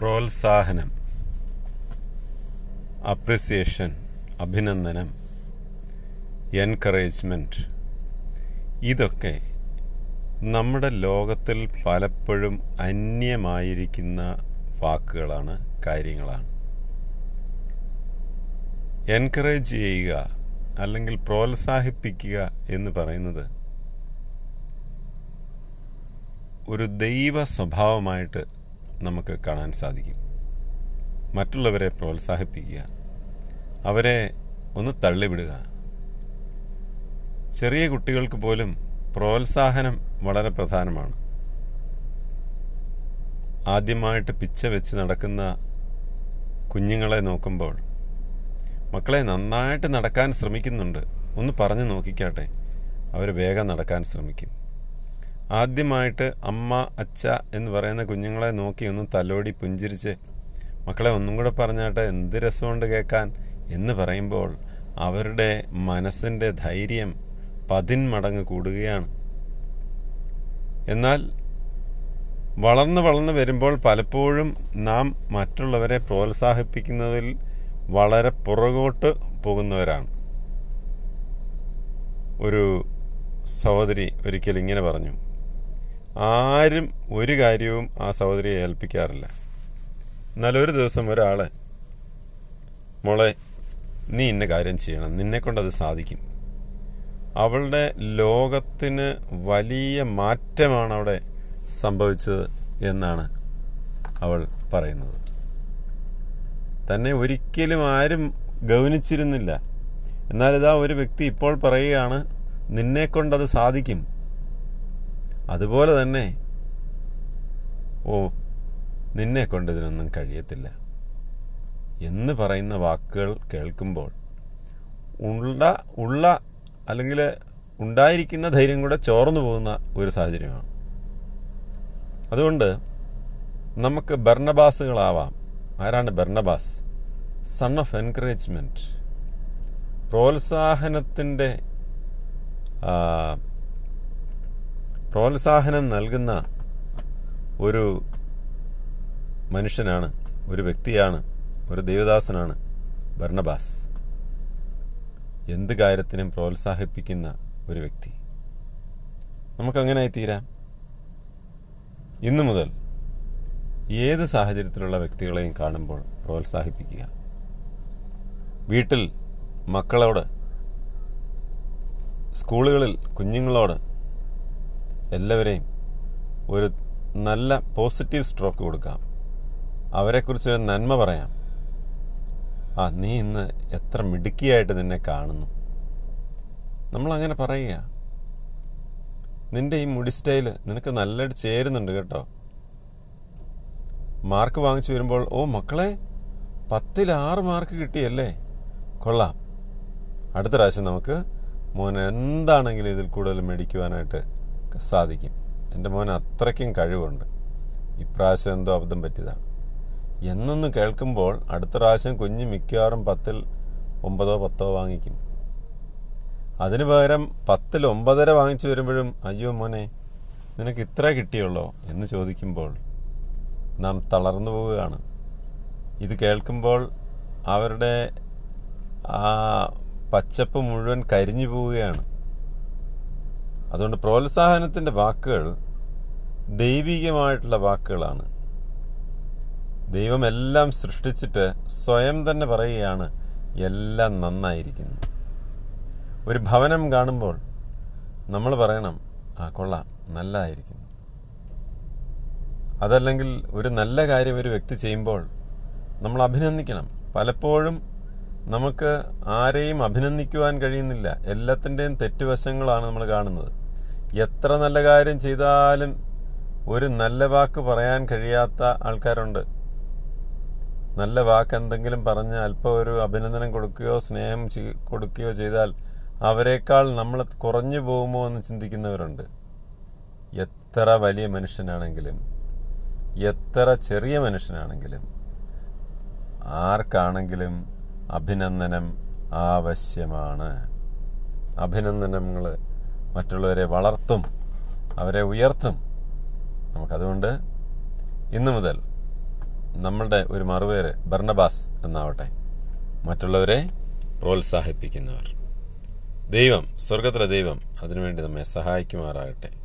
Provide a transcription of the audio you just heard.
പ്രോത്സാഹനം അപ്രിസിയേഷൻ അഭിനന്ദനം എൻകറേജ്മെന്റ് ഇതൊക്കെ നമ്മുടെ ലോകത്തിൽ പലപ്പോഴും അന്യമായിരിക്കുന്ന വാക്കുകളാണ് കാര്യങ്ങളാണ്. എൻകറേജ് ചെയ്യുക അല്ലെങ്കിൽ പ്രോത്സാഹിപ്പിക്കുക എന്ന് പറയുന്നത് ഒരു ദൈവ സ്വഭാവമായിട്ട് നമുക്ക് കാണാൻ സാധിക്കും. മറ്റുള്ളവരെ പ്രോത്സാഹിപ്പിക്കുക. അവരെ ഒന്ന് തള്ളിവിടുക. ചെറിയ കുട്ടികൾക്ക് പോലും പ്രോത്സാഹനം വളരെ പ്രധാനമാണ്. ആദ്യമായിട്ട് പിച്ച വെച്ച് നടക്കുന്ന കുഞ്ഞുങ്ങളെ നോക്കുമ്പോൾ മക്കളെ നന്നായിട്ട് നടക്കാൻ ശ്രമിക്കുന്നുണ്ട്. ഒന്ന് പറഞ്ഞു നോക്കിക്കാട്ടെ. അവർ വേഗം നടക്കാൻ ശ്രമിക്കും. ആദ്യമായിട്ട് അമ്മ അച്ഛ എന്ന് പറയുന്ന കുഞ്ഞുങ്ങളെ നോക്കി ഒന്ന് തലോടി പുഞ്ചിരിച്ച് മക്കളെ ഒന്നും കൂടെ പറഞ്ഞാട്ടെ എന്ത് രസമുണ്ട് കേൾക്കാൻ? എന്ന് പറയുമ്പോൾ അവരുടെ മനസ്സിന്റെ ധൈര്യം പതിന്മടങ്ങ് കൂടുകയാണ്. എന്നാൽ വളർന്ന് വളർന്ന് വരുമ്പോൾ പലപ്പോഴും നാം മറ്റുള്ളവരെ പ്രോത്സാഹിപ്പിക്കുന്നതിൽ വളരെ പുറകോട്ട് പോകുന്നവരാണ്. ഒരു സഹോദരി ഒരിക്കൽ ഇങ്ങനെ പറഞ്ഞു ആരും ഒരു കാര്യവും ആ സഹോദരിയെ ഏൽപ്പിക്കാറില്ല. എന്നാൽ ഒരു ദിവസം ഒരാൾ മോളെ നീ ഇന്ന കാര്യം ചെയ്യണം. നിന്നെ കൊണ്ടത് സാധിക്കും. അവളുടെ ലോകത്തിന് വലിയ മാറ്റമാണ് അവിടെ സംഭവിച്ചത് എന്നാണ് അവൾ പറയുന്നത്. തന്നെ ഒരിക്കലും ആരും ഗൗനിച്ചിരുന്നില്ല. എന്നാൽ ഇതാ ഒരു വ്യക്തി ഇപ്പോൾ പറയുകയാണ് നിന്നെ കൊണ്ടത് സാധിക്കും. അതുപോലെ തന്നെ. ഓ നിന്നെ കൊണ്ട് ഇതിനൊന്നും കഴിയത്തില്ല. എന്ന് പറയുന്ന വാക്കുകൾ കേൾക്കുമ്പോൾ ഉള്ള ഉള്ള അല്ലെങ്കിൽ ഉണ്ടായിരിക്കുന്ന ധൈര്യം കൂടെ ചോർന്നു പോകുന്ന ഒരു സാഹചര്യമാണ്. അതുകൊണ്ട് നമുക്ക് ബർണബാസുകളാവാം ആരാണ് ബർണബാസ് സൺ ഓഫ് എൻകറേജ്മെന്റ് പ്രോത്സാഹനത്തിന്റെ പ്രോത്സാഹനം നൽകുന്ന ഒരു മനുഷ്യനാണ് ഒരു വ്യക്തിയാണ് ഒരു ദേവദാസനാണ് ഭർണബാസ് എന്ത് കാര്യത്തിനും പ്രോത്സാഹിപ്പിക്കുന്ന ഒരു വ്യക്തി. നമുക്കങ്ങനെ തീരാം ഇന്നു മുതൽ ഏത് സാഹചര്യത്തിലുള്ള വ്യക്തികളെയും കാണുമ്പോൾ പ്രോത്സാഹിപ്പിക്കുക. വീട്ടിൽ മക്കളോട് സ്കൂളുകളിൽ കുഞ്ഞുങ്ങളോട് എല്ലാവരെയും ഒരു നല്ല പോസിറ്റീവ് സ്ട്രോക്ക് കൊടുക്കാം. അവരെക്കുറിച്ച് ഒരു നന്മ പറയാം. ആ നീ ഇന്ന് എത്ര മിടുക്കിയായിട്ട് നിന്നെ കാണുന്നു. നമ്മളങ്ങനെ പറയുക. നിന്റെ ഈ മുടി സ്റ്റൈൽ നിനക്ക് നല്ലതായിട്ട് ചേരുന്നുണ്ട് കേട്ടോ. മാർക്ക് വാങ്ങിച്ചു വരുമ്പോൾ ഓ മക്കളെ പത്തിൽ ആറ് മാർക്ക് കിട്ടിയല്ലേ? കൊള്ളാം. അടുത്ത പ്രാവശ്യം നമുക്ക് മോൻ എന്താണെങ്കിലും ഇതിൽ കൂടുതൽ മേടിക്കുവാനായിട്ട് സാധിക്കും. എന്റെ മോൻ അത്രയ്ക്കും കഴിവുണ്ട്. ഇപ്രാവശ്യം എന്തോ അബദ്ധം പറ്റിയതാണ്. എന്നൊന്ന് കേൾക്കുമ്പോൾ അടുത്ത പ്രാവശ്യം കുഞ്ഞ് മിക്കവാറും പത്തിൽ ഒമ്പതോ പത്തോ വാങ്ങിക്കും. അതിനു പകരം പത്തിൽ ഒമ്പതര വാങ്ങിച്ചു വരുമ്പോഴും അയ്യോ മോനെ നിനക്ക് ഇത്ര കിട്ടിയുള്ളോ? എന്ന് ചോദിക്കുമ്പോൾ നാം തളർന്നു പോവുകയാണ്. ഇത് കേൾക്കുമ്പോൾ അവരുടെ ആ പച്ചപ്പ് മുഴുവൻ കരിഞ്ഞു പോവുകയാണ്. അതുകൊണ്ട് പ്രോത്സാഹനത്തിന്റെ വാക്കുകൾ ദൈവികമായിട്ടുള്ള വാക്കുകളാണ്. ദൈവം എല്ലാം സൃഷ്ടിച്ചിട്ട് സ്വയം തന്നെ പറയുകയാണ് എല്ലാം നന്നായിരിക്കുന്നു. ഒരു ഭവനം കാണുമ്പോൾ നമ്മൾ പറയണം ആ കൊള്ളാം നല്ലതായിരിക്കുന്നു അതല്ലെങ്കിൽ ഒരു നല്ല കാര്യം ഒരു വ്യക്തി ചെയ്യുമ്പോൾ നമ്മൾ അഭിനന്ദിക്കണം. പലപ്പോഴും നമുക്ക് ആരെയും അഭിനന്ദിക്കുവാൻ കഴിയുന്നില്ല. എല്ലാത്തിന്റെയും തെറ്റുവശങ്ങളാണ് നമ്മൾ കാണുന്നത്. എത്ര നല്ല കാര്യം ചെയ്താലും ഒരു നല്ല വാക്ക് പറയാൻ കഴിയാത്ത ആൾക്കാരുണ്ട്. നല്ല വാക്ക് എന്തെങ്കിലും പറഞ്ഞ് അല്പം ഒരു അഭിനന്ദനം കൊടുക്കുകയോ സ്നേഹം കൊടുക്കുകയോ ചെയ്താൽ അവരെക്കാൾ നമ്മൾ കുറഞ്ഞു പോകുമോ എന്ന് ചിന്തിക്കുന്നവരുണ്ട്. എത്ര വലിയ മനുഷ്യനാണെങ്കിലും എത്ര ചെറിയ മനുഷ്യനാണെങ്കിലും ആർക്കാണെങ്കിലും അഭിനന്ദനം ആവശ്യമാണ്. അഭിനന്ദനങ്ങൾ മറ്റുള്ളവരെ വളർത്തും അവരെ ഉയർത്തും. നമുക്കതുകൊണ്ട് ഇന്നു മുതൽ നമ്മളുടെ ഒരു മറുപേര് ബർണബാസ് എന്നാവട്ടെ. മറ്റുള്ളവരെ പ്രോത്സാഹിപ്പിക്കുന്നവർ. ദൈവം സ്വർഗത്തിലെ ദൈവം അതിനുവേണ്ടി നമ്മെ സഹായിക്കുമാറാകട്ടെ.